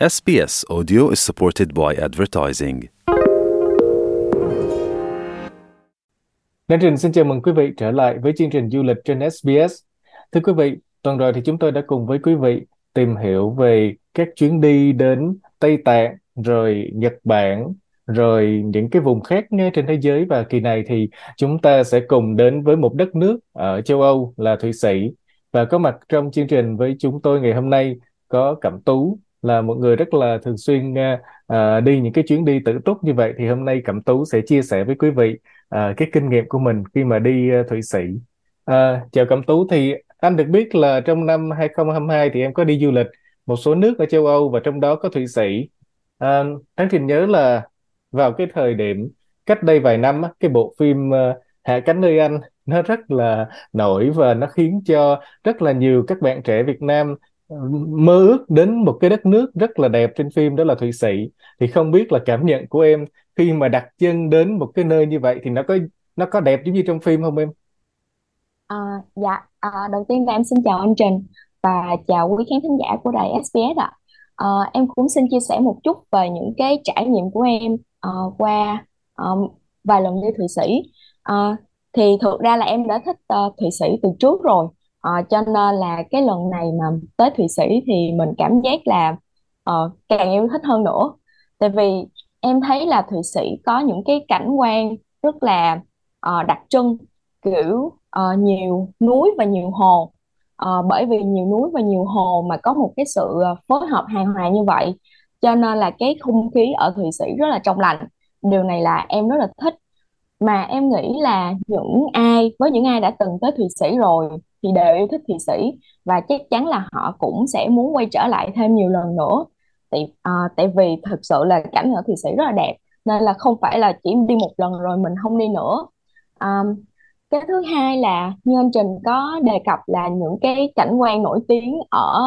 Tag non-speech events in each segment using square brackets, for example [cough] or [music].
SBS Audio is supported by advertising. Lan Trình xin chào mừng quý vị trở lại với chương trình du lịch trên SBS. Thưa quý vị, tuần rồi thì chúng tôi đã cùng với quý vị tìm hiểu về các chuyến đi đến Tây Tạng, rồi Nhật Bản, rồi những cái vùng khác ngay trên thế giới và kỳ này thì chúng ta sẽ cùng đến với một đất nước ở châu Âu là Thụy Sĩ và có mặt trong chương trình với chúng tôi ngày hôm nay có Cẩm Tú là một người rất là thường xuyên à, à, đi những cái chuyến đi tự túc như vậy thì hôm nay Cẩm Tú sẽ chia sẻ với quý vị à, cái kinh nghiệm của mình khi mà đi uh, Thụy Sĩ. À, chào Cẩm Tú thì anh được biết là trong năm 2022 thì em có đi du lịch một số nước ở châu Âu và trong đó có Thụy Sĩ. À, Thắng Trình nhớ là vào cái thời điểm cách đây vài năm cái bộ phim uh, Hạ cánh nơi anh nó rất là nổi và nó khiến cho rất là nhiều các bạn trẻ Việt Nam mơ ước đến một cái đất nước rất là đẹp trên phim đó là Thụy Sĩ thì không biết là cảm nhận của em khi mà đặt chân đến một cái nơi như vậy thì nó có nó có đẹp giống như trong phim không em? À, dạ, à, đầu tiên là em xin chào anh Trình và chào quý khán thính giả của đài SBS ạ. À, em cũng xin chia sẻ một chút về những cái trải nghiệm của em uh, qua uh, vài lần đi Thụy Sĩ. Uh, thì thực ra là em đã thích uh, Thụy Sĩ từ trước rồi à, cho nên là cái lần này mà tới Thụy Sĩ thì mình cảm giác là ờ, càng yêu thích hơn nữa. Tại vì em thấy là Thụy Sĩ có những cái cảnh quan rất là ờ, đặc trưng kiểu ờ, nhiều núi và nhiều hồ. Ờ, bởi vì nhiều núi và nhiều hồ mà có một cái sự ờ, phối hợp hài hòa như vậy cho nên là cái không khí ở Thụy Sĩ rất là trong lành. Điều này là em rất là thích mà em nghĩ là những ai với những ai đã từng tới Thụy Sĩ rồi thì đều yêu thích Thụy Sĩ và chắc chắn là họ cũng sẽ muốn quay trở lại thêm nhiều lần nữa. Tại à, tại vì thực sự là cảnh ở Thụy Sĩ rất là đẹp nên là không phải là chỉ đi một lần rồi mình không đi nữa. À, cái thứ hai là như anh Trình có đề cập là những cái cảnh quan nổi tiếng ở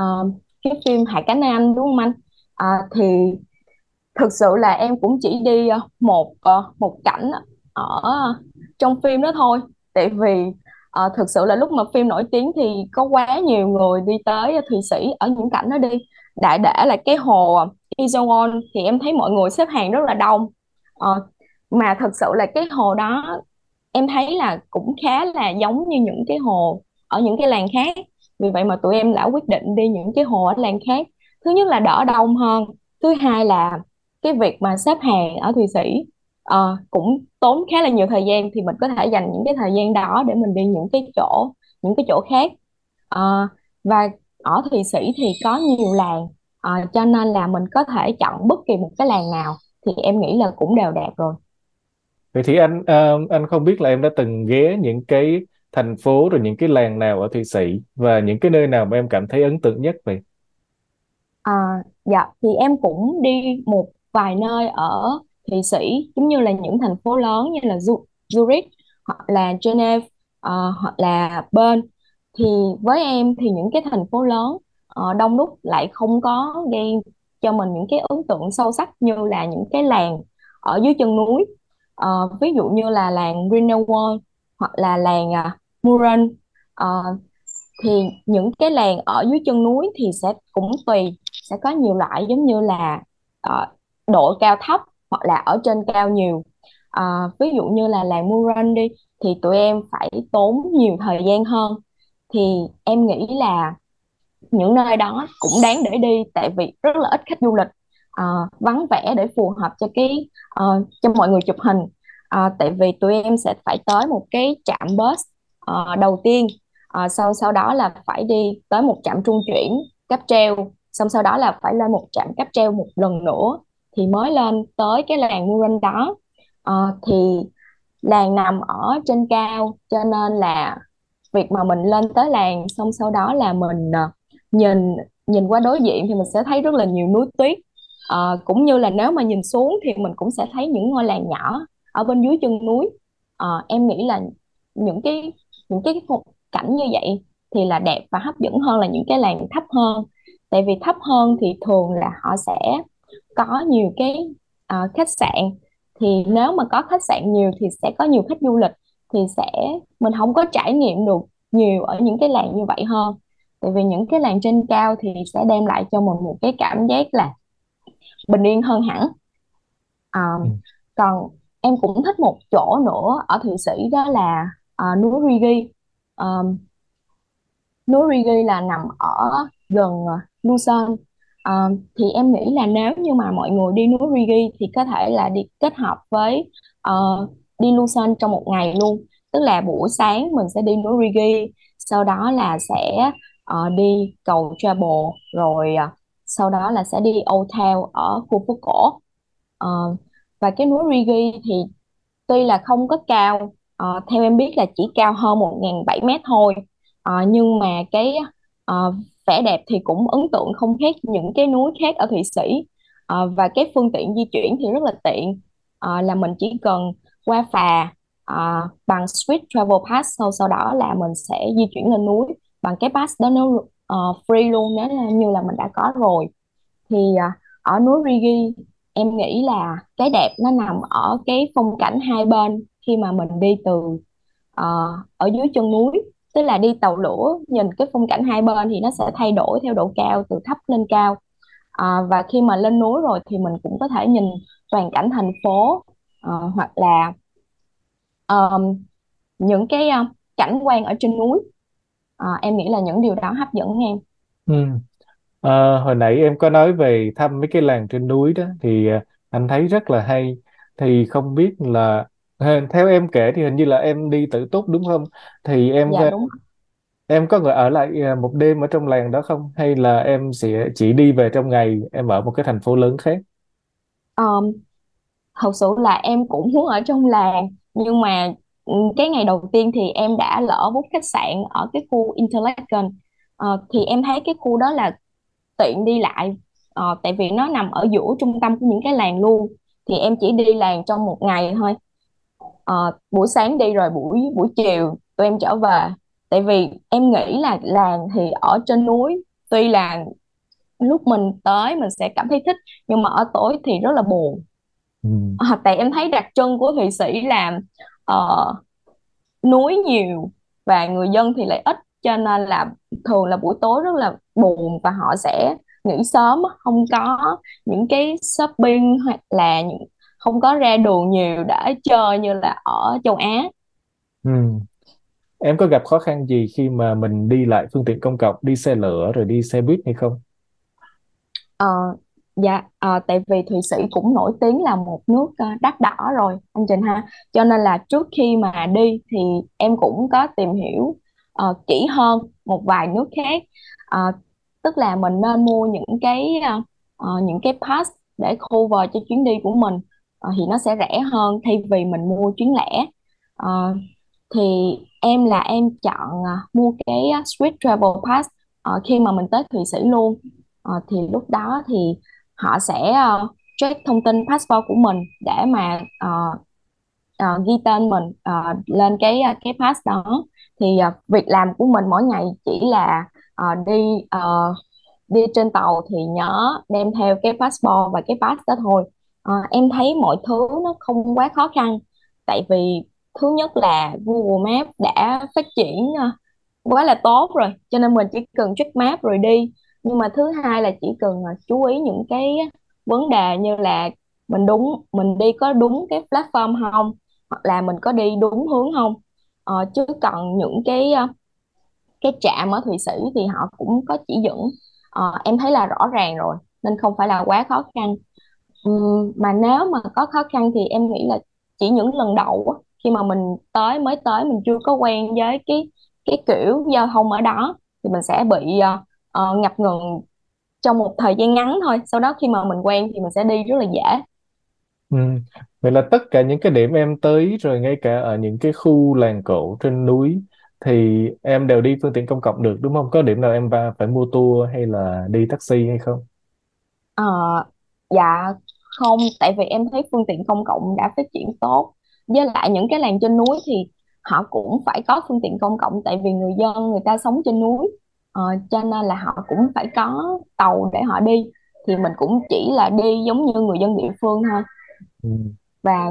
uh, cái phim hải cánh Anh đúng không anh? À, thì thực sự là em cũng chỉ đi ờ, một ờ, một cảnh ở trong phim đó thôi. Tại vì à, thực sự là lúc mà phim nổi tiếng thì có quá nhiều người đi tới Thụy Sĩ ở những cảnh đó đi. Đại để là cái hồ Isewan thì em thấy mọi người xếp hàng rất là đông. À, mà thực sự là cái hồ đó em thấy là cũng khá là giống như những cái hồ ở những cái làng khác. Vì vậy mà tụi em đã quyết định đi những cái hồ ở làng khác. Thứ nhất là đỡ đông hơn thứ hai là cái việc mà xếp hàng ở Thụy Sĩ uh, cũng tốn khá là nhiều thời gian thì mình có thể dành những cái thời gian đó để mình đi những cái chỗ những cái chỗ khác uh, và ở Thụy Sĩ thì có nhiều làng uh, cho nên là mình có thể chọn bất kỳ một cái làng nào thì em nghĩ là cũng đều đẹp rồi vậy thì anh uh, anh không biết là em đã từng ghé những cái thành phố rồi những cái làng nào ở Thụy Sĩ và những cái nơi nào mà em cảm thấy ấn tượng nhất vậy? À, dạ thì em cũng đi một vài nơi ở Thụy Sĩ giống như là những thành phố lớn như là Zurich hoặc là Geneva uh, hoặc là Bern. Thì với em thì những cái thành phố lớn uh, đông đúc lại không có gây cho mình những cái ấn tượng sâu sắc như là những cái làng ở dưới chân núi. Uh, ví dụ như là làng Greenwald hoặc là làng à, uh, Muran uh, thì những cái làng ở dưới chân núi thì sẽ cũng tùy sẽ có nhiều loại giống như là uh, độ cao thấp hoặc là ở trên cao nhiều. À, ví dụ như là làng Muran đi thì tụi em phải tốn nhiều thời gian hơn. Thì em nghĩ là những nơi đó cũng đáng để đi tại vì rất là ít khách du lịch. À, vắng vẻ để phù hợp cho cái uh, cho mọi người chụp hình. À, tại vì tụi em sẽ phải tới một cái trạm bus uh, đầu tiên. Uh, sau sau đó là phải đi tới một trạm trung chuyển cáp treo. Xong sau đó là phải lên một trạm cáp treo một lần nữa thì mới lên tới cái làng Murin đó. Uh, thì làng nằm ở trên cao cho nên là việc mà mình lên tới làng xong sau đó là mình uh, nhìn nhìn qua đối diện thì mình sẽ thấy rất là nhiều núi tuyết. Uh, cũng như là nếu mà nhìn xuống thì mình cũng sẽ thấy những ngôi làng nhỏ ở bên dưới chân núi. Uh, em nghĩ là những cái những cái cảnh như vậy thì là đẹp và hấp dẫn hơn là những cái làng thấp hơn. Tại vì thấp hơn thì thường là họ sẽ có nhiều cái uh, khách sạn. Thì nếu mà có khách sạn nhiều thì sẽ có nhiều khách du lịch thì sẽ mình không có trải nghiệm được nhiều ở những cái làng như vậy hơn. Tại vì những cái làng trên cao thì sẽ đem lại cho mình một cái cảm giác là bình yên hơn hẳn. À, ừ. còn em cũng thích một chỗ nữa ở Thụy Sĩ đó là à, núi Rigi. À, núi Rigi là nằm ở gần uh, à, thì em nghĩ là nếu như mà mọi người đi núi Rigi thì có thể là đi kết hợp với uh, đi Luzon trong một ngày luôn. Tức là buổi sáng mình sẽ đi núi Rigi sau đó là sẽ uh, đi cầu Travel rồi uh, sau đó là sẽ đi Old Town ở khu phố cổ. Uh, và cái núi Rigi thì tuy là không có cao uh, theo em biết là chỉ cao hơn 1.700 mét thôi. Uh, nhưng mà cái uh, vẻ đẹp thì cũng ấn tượng không khác những cái núi khác ở Thụy Sĩ. À, và cái phương tiện di chuyển thì rất là tiện. À, là mình chỉ cần qua phà à, bằng Swiss Travel Pass sau sau đó là mình sẽ di chuyển lên núi bằng cái pass đó nó uh, free luôn nếu như là mình đã có rồi. Thì uh, ở núi Rigi em nghĩ là cái đẹp nó nằm ở cái phong cảnh hai bên khi mà mình đi từ uh, ở dưới chân núi tức là đi tàu lửa nhìn cái phong cảnh hai bên thì nó sẽ thay đổi theo độ cao từ thấp lên cao. À, và khi mà lên núi rồi thì mình cũng có thể nhìn toàn cảnh thành phố à, hoặc là um, những cái uh, cảnh quan ở trên núi. À, em nghĩ là những điều đó hấp dẫn em. Ừ. À, hồi nãy em có nói về thăm mấy cái làng trên núi đó thì ờ, anh thấy rất là hay. Thì không biết là theo em kể thì hình như là em đi tự túc đúng không? Thì em dạ đúng em có người ở lại một đêm ở trong làng đó không? Hay là em sẽ chỉ đi về trong ngày em ở một cái thành phố lớn khác? Um, thật sự là em cũng muốn ở trong làng nhưng mà ừ, cái ngày đầu tiên thì em đã lỡ book khách sạn ở cái khu Interlaken. Ờ, thì em thấy cái khu đó là tiện đi lại Ờ, tại vì nó nằm ở giữa trung tâm của những cái làng luôn. Thì em chỉ đi làng trong một ngày thôi Ờ, buổi sáng đi rồi buổi buổi chiều tụi em trở về. Tại vì em nghĩ là làng thì ở trên núi tuy là lúc mình tới mình sẽ cảm thấy thích nhưng mà ở tối thì rất là buồn. Ừ. à, tại em thấy đặc trưng của Thụy Sĩ là uh, núi nhiều và người dân thì lại ít cho nên là thường là buổi tối rất là buồn và họ sẽ nghỉ sớm. Không có những cái shopping hoặc là những không có ra đường nhiều để chơi như là ở châu Á ừ. Em có gặp khó khăn gì khi mà mình đi lại phương tiện công cộng, đi xe lửa rồi đi xe buýt hay không? Ờ, dạ, ờ, tại vì Thụy Sĩ cũng nổi tiếng là một nước ờ, đắt đỏ rồi anh Trình ha. Cho nên là trước khi mà đi thì em cũng có tìm hiểu ờ, kỹ hơn một vài nước khác. Ờ, tức là mình nên mua những cái ờ, ờ, những cái pass để cover cho chuyến đi của mình Ờ, thì nó sẽ rẻ hơn thay vì mình mua chuyến lẻ. uh, thì em là em chọn uh, mua cái uh, Swiss Travel Pass uh, khi mà mình tới Thụy Sĩ luôn. Uh, thì lúc đó thì họ sẽ uh, check thông tin passport của mình để mà uh, uh, ghi tên mình uh, lên cái cái pass đó. Thì uh, việc làm của mình mỗi ngày chỉ là uh, đi uh, đi trên tàu thì nhớ đem theo cái passport và cái pass đó thôi. Ờ, em thấy mọi thứ nó không quá khó khăn. Tại vì thứ nhất là Google Maps đã phát triển ờ, quá là tốt rồi cho nên mình chỉ cần check map rồi đi. Nhưng mà thứ hai là chỉ cần ờ, chú ý những cái vấn đề như là mình đúng mình đi có đúng cái platform không hoặc là mình có đi đúng hướng không. Ờ, chứ còn những cái ờ, cái trạm ở Thụy Sĩ thì họ cũng có chỉ dẫn. Ờ, em thấy là rõ ràng rồi nên không phải là quá khó khăn. Ừm, mà nếu mà có khó khăn thì em nghĩ là chỉ những lần đầu á, khi mà mình tới mới tới mình chưa có quen với cái cái kiểu giao thông ở đó thì mình sẽ bị ờ, ờ, ngập ngừng trong một thời gian ngắn thôi sau đó khi mà mình quen thì mình sẽ đi rất là dễ Ừ. Vậy là tất cả những cái điểm em tới rồi ngay cả ở những cái khu làng cổ trên núi thì em đều đi phương tiện công cộng được đúng không? Có điểm nào em va- phải mua tour hay là đi taxi hay không? Ờ, dạ không tại vì em thấy phương tiện công cộng đã phát triển tốt. Với lại những cái làng trên núi thì họ cũng phải có phương tiện công cộng tại vì người dân người ta sống trên núi. Ờ, cho nên là họ cũng phải có tàu để họ đi. Thì mình cũng chỉ là đi giống như người dân địa phương thôi. Ừ. và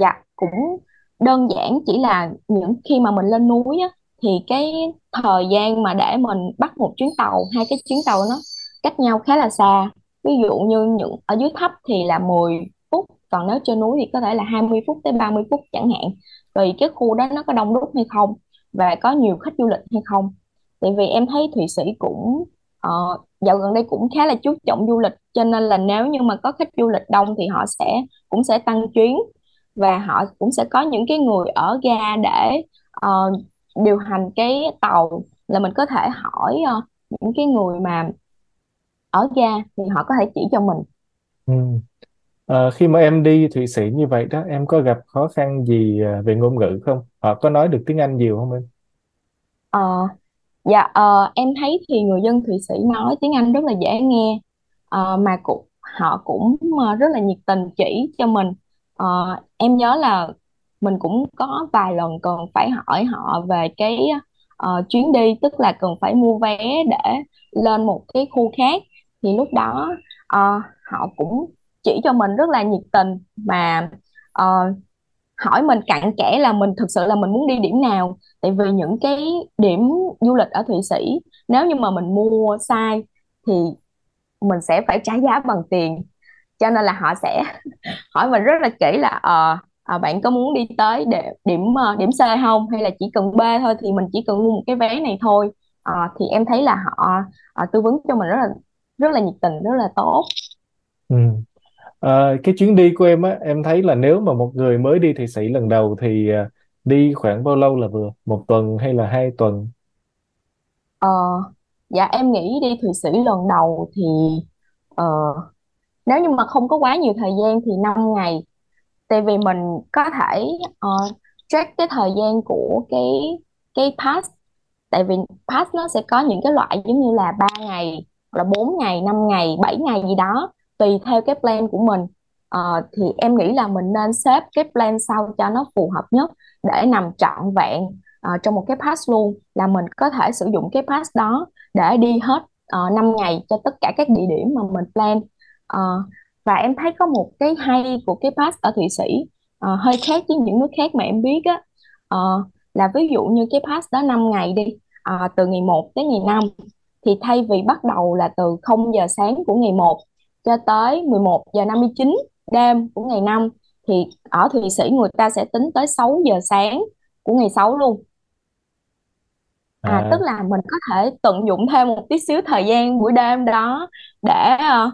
dạ cũng đơn giản chỉ là những khi mà mình lên núi á, thì cái thời gian mà để mình bắt một chuyến tàu hai cái chuyến tàu nó cách nhau khá là xa ví dụ như những ở dưới thấp thì là 10 phút còn nếu trên núi thì có thể là 20 phút tới 30 phút chẳng hạn. Tùy cái khu đó nó có đông đúc hay không và có nhiều khách du lịch hay không. Tại vì em thấy Thụy Sĩ cũng uh, dạo gần đây cũng khá là chú trọng du lịch cho nên là nếu như mà có khách du lịch đông thì họ sẽ cũng sẽ tăng chuyến và họ cũng sẽ có những cái người ở ga để uh, điều hành cái tàu. Là mình có thể hỏi uh, những cái người mà ở ga thì họ có thể chỉ cho mình Ừ. Ờ, khi mà em đi Thụy Sĩ như vậy đó, em có gặp khó khăn gì à, về ngôn ngữ không? Họ có nói được tiếng Anh nhiều không em? Ờ, dạ ờ, em thấy thì người dân Thụy Sĩ nói tiếng Anh rất là dễ nghe Ờ, mà cũng họ cũng rất là nhiệt tình chỉ cho mình Ờ, em nhớ là mình cũng có vài lần cần phải hỏi họ về cái ờ, chuyến đi tức là cần phải mua vé để lên một cái khu khác thì lúc đó uh, họ cũng chỉ cho mình rất là nhiệt tình mà uh, hỏi mình cặn kẽ là mình thực sự là mình muốn đi điểm nào. Tại vì những cái điểm du lịch ở Thụy Sĩ nếu như mà mình mua sai thì mình sẽ phải trả giá bằng tiền. Cho nên là họ sẽ [laughs] hỏi mình rất là kỹ là ờ ờ, bạn có muốn đi tới để, điểm ờ, điểm C không? Hay là chỉ cần B thôi? Thì mình chỉ cần mua một cái vé này thôi. Ờ, thì em thấy là họ ờ, tư vấn cho mình rất là rất là nhiệt tình rất là tốt Ừ. Ờ, cái chuyến đi của em á, em thấy là nếu mà một người mới đi Thụy Sĩ lần đầu thì à, đi khoảng bao lâu là vừa? Một tuần hay là hai tuần? Ờ, dạ em nghĩ đi Thụy Sĩ lần đầu thì ờ, nếu như mà không có quá nhiều thời gian thì 5 ngày tại vì mình có thể uh, track cái thời gian của cái cái pass tại vì pass nó sẽ có những cái loại giống như là 3 ngày hoặc là 4 ngày 5 ngày 7 ngày gì đó tùy theo cái plan của mình. Ờ, thì em nghĩ là mình nên xếp cái plan sau cho nó phù hợp nhất để nằm trọn vẹn ờ, trong một cái pass luôn là mình có thể sử dụng cái pass đó để đi hết ờ, uh, 5 ngày cho tất cả các địa điểm mà mình plan. Ờ, và em thấy có một cái hay của cái pass ở Thụy Sĩ ờ, hơi khác với những nước khác mà em biết á. Ờ, là ví dụ như cái pass đó 5 ngày đi ờ, từ ngày một tới ngày năm thì thay vì bắt đầu là từ không giờ sáng của ngày một cho tới 11 giờ 59 đêm của ngày năm thì ở Thụy Sĩ người ta sẽ tính tới 6 giờ sáng của ngày 6 luôn. À À, tức là mình có thể tận dụng thêm một tí xíu thời gian buổi đêm đó để ờ,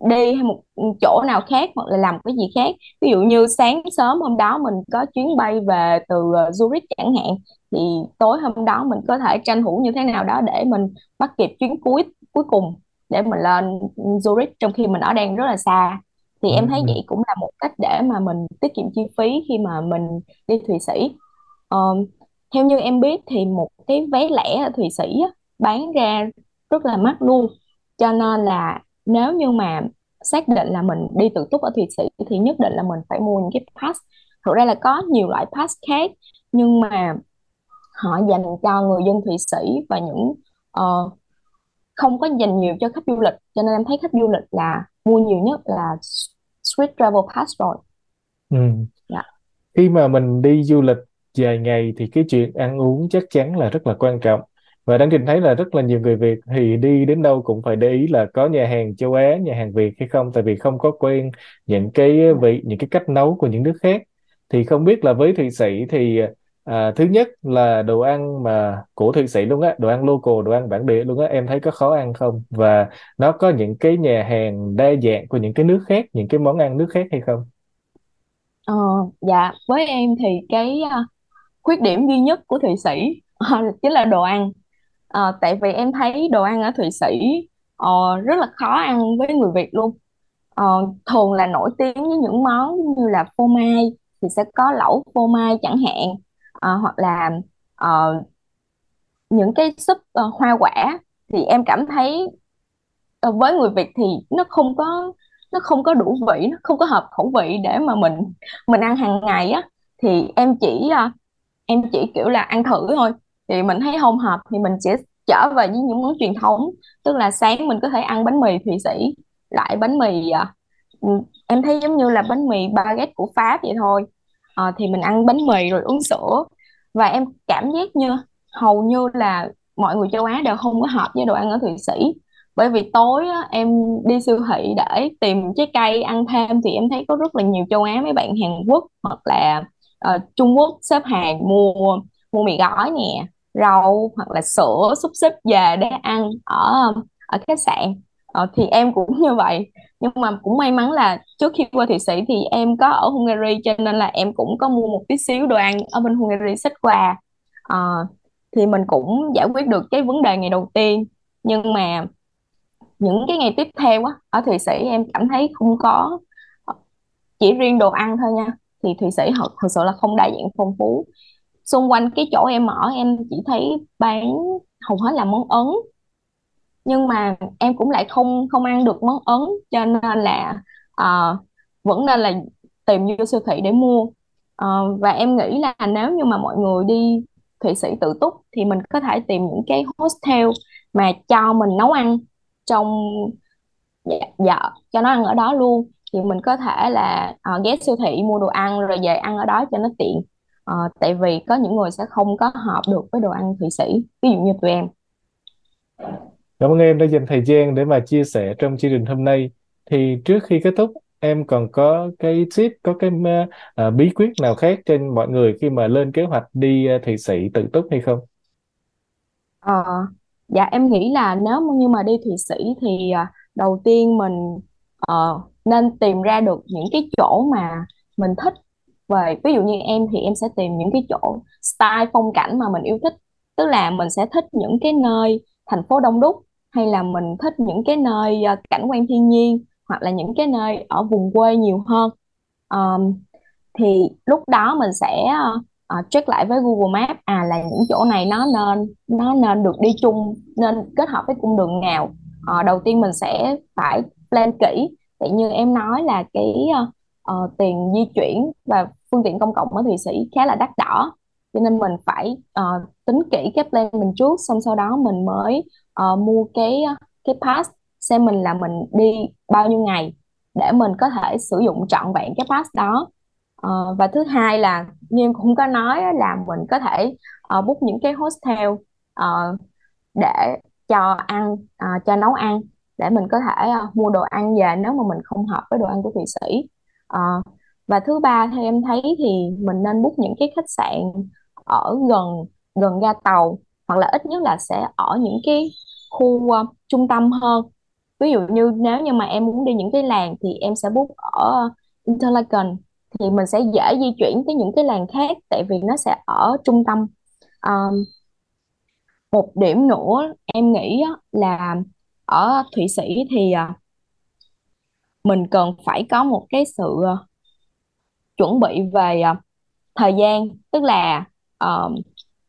đi hay một chỗ nào khác hoặc là làm cái gì khác. Ví dụ như sáng sớm hôm đó mình có chuyến bay về từ ờ, Zurich chẳng hạn thì tối hôm đó mình có thể tranh thủ như thế nào đó để mình bắt kịp chuyến cuối cuối cùng để mình lên Zurich trong khi mình ở đang rất là xa. Thì em thấy ừ. vậy cũng là một cách để mà mình tiết kiệm chi phí khi mà mình đi Thụy Sĩ. Ờ, theo như em biết thì một cái vé lẻ ở Thụy Sĩ á, bán ra rất là mắc luôn. Cho nên là nếu như mà xác định là mình đi tự túc ở Thụy Sĩ thì nhất định là mình phải mua những cái pass thực ra là có nhiều loại pass khác nhưng mà họ dành cho người dân Thụy Sĩ và những ờ, không có dành nhiều cho khách du lịch cho nên em thấy khách du lịch là mua nhiều nhất là Swiss Travel Pass rồi Ừ. dạ Khi mà mình đi du lịch dài ngày thì cái chuyện ăn uống chắc chắn là rất là quan trọng. Và đáng trình thấy là rất là nhiều người Việt thì đi đến đâu cũng phải để ý là có nhà hàng châu Á, nhà hàng Việt hay không, tại vì không có quen những cái vị, những cái cách nấu của những nước khác. Thì không biết là với Thụy Sĩ thì à, thứ nhất là đồ ăn mà của Thụy Sĩ luôn á, đồ ăn local, đồ ăn bản địa luôn á, em thấy có khó ăn không? Và nó có những cái nhà hàng đa dạng của những cái nước khác, những cái món ăn nước khác hay không? Ờ, dạ với em thì cái ờ, khuyết điểm duy nhất của Thụy Sĩ [laughs] chính là đồ ăn Ờ, tại vì em thấy đồ ăn ở Thụy Sĩ ờ, rất là khó ăn với người Việt luôn. Ờ, thường là nổi tiếng với những món như là phô mai thì sẽ có lẩu phô mai chẳng hạn. Ờ, hoặc là ờ, những cái súp ờ, hoa quả thì em cảm thấy ờ, với người Việt thì nó không có nó không có đủ vị nó không có hợp khẩu vị để mà mình mình ăn hàng ngày á. Thì em chỉ ờ, em chỉ kiểu là ăn thử thôi thì mình thấy không hợp thì mình sẽ trở về với những món truyền thống. Tức là sáng mình có thể ăn bánh mì Thụy Sĩ lại bánh mì à, ừ, em thấy giống như là bánh mì baguette của Pháp vậy thôi. À, thì mình ăn bánh mì rồi uống sữa. Và em cảm giác như hầu như là mọi người châu Á đều không có hợp với đồ ăn ở Thụy Sĩ. Bởi vì tối á, em đi siêu thị để tìm trái cây ăn thêm thì em thấy có rất là nhiều châu Á mấy bạn Hàn Quốc hoặc là uh, Trung Quốc xếp hàng mua mua mì gói nè rau hoặc là sữa xúc xích về để ăn ở ở khách sạn. Ờ, thì em cũng như vậy. Nhưng mà cũng may mắn là trước khi qua Thụy Sĩ thì em có ở Hungary cho nên là em cũng có mua một tí xíu đồ ăn ở bên Hungary xách quà Ờ, thì mình cũng giải quyết được cái vấn đề ngày đầu tiên. Nhưng mà những cái ngày tiếp theo á ở Thụy Sĩ em cảm thấy không có ờ, chỉ riêng đồ ăn thôi nha. Thì Thụy Sĩ thật thật sự là không đa dạng phong phú xung quanh cái chỗ em ở em chỉ thấy bán hầu hết là món Ấn. Nhưng mà em cũng lại không không ăn được món Ấn cho nên là uh, vẫn nên là tìm vô siêu thị để mua. Uh, và em nghĩ là nếu như mà mọi người đi Thụy Sĩ tự túc thì mình có thể tìm những cái hostel mà cho mình nấu ăn trong dạ, dạ cho nó ăn ở đó luôn. Thì mình có thể là uh, ghé siêu thị mua đồ ăn rồi về ăn ở đó cho nó tiện. Ờ, tại vì có những người sẽ không có hợp được với đồ ăn Thụy Sĩ ví dụ như tụi em Cảm ơn em đã dành thời gian để mà chia sẻ trong chương trình hôm nay. Thì trước khi kết thúc, em còn có cái tip, có cái ờ, bí quyết nào khác cho mọi người khi mà lên kế hoạch đi ờ, Thụy Sĩ tự túc hay không? Ờ, dạ em nghĩ là nếu như mà đi Thụy Sĩ thì à, đầu tiên mình ờ, nên tìm ra được những cái chỗ mà mình thích về ví dụ như em thì em sẽ tìm những cái chỗ style phong cảnh mà mình yêu thích. Tức là mình sẽ thích những cái nơi thành phố đông đúc hay là mình thích những cái nơi ờ, cảnh quan thiên nhiên hoặc là những cái nơi ở vùng quê nhiều hơn. Um, thì lúc đó mình sẽ uh, check lại với Google Maps à là những chỗ này nó nên nó nên được đi chung nên kết hợp với cung đường nào. Uh, đầu tiên mình sẽ phải plan kỹ. Thì như em nói là cái uh, tiền di chuyển và phương tiện công cộng ở Thụy Sĩ khá là đắt đỏ. Cho nên mình phải uh, tính kỹ cái plan mình trước xong sau đó mình mới uh, mua cái cái pass xem mình là mình đi bao nhiêu ngày để mình có thể sử dụng trọn vẹn cái pass đó. Uh, và thứ hai là như em cũng có nói là mình có thể uh, book những cái hostel uh, để cho ăn uh, cho nấu ăn để mình có thể uh, mua đồ ăn về nếu mà mình không hợp với đồ ăn của Thụy Sĩ. Uh, và thứ ba theo em thấy thì mình nên book những cái khách sạn ở gần gần ga tàu hoặc là ít nhất là sẽ ở những cái khu uh, trung tâm hơn. Ví dụ như nếu như mà em muốn đi những cái làng thì em sẽ book ở Interlaken thì mình sẽ dễ di chuyển tới những cái làng khác tại vì nó sẽ ở trung tâm. Um, một điểm nữa em nghĩ là ở Thụy Sĩ thì ờ, mình cần phải có một cái sự chuẩn bị về à, thời gian. Tức là ờ,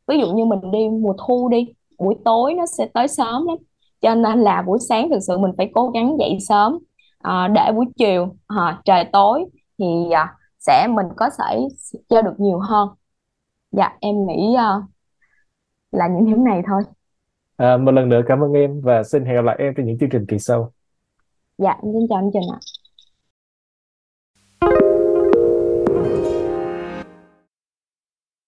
ví dụ như mình đi mùa thu đi buổi tối nó sẽ tới sớm lắm. Cho nên là buổi sáng thực sự mình phải cố gắng dậy sớm Ờ, để buổi chiều ờ, trời tối thì à, sẽ mình có thể chơi được nhiều hơn. Dạ em nghĩ à, là những điểm này thôi. À, một lần nữa cảm ơn em và xin hẹn gặp lại em trong những chương trình kỳ sau. dạ em xin chào anh Trình ạ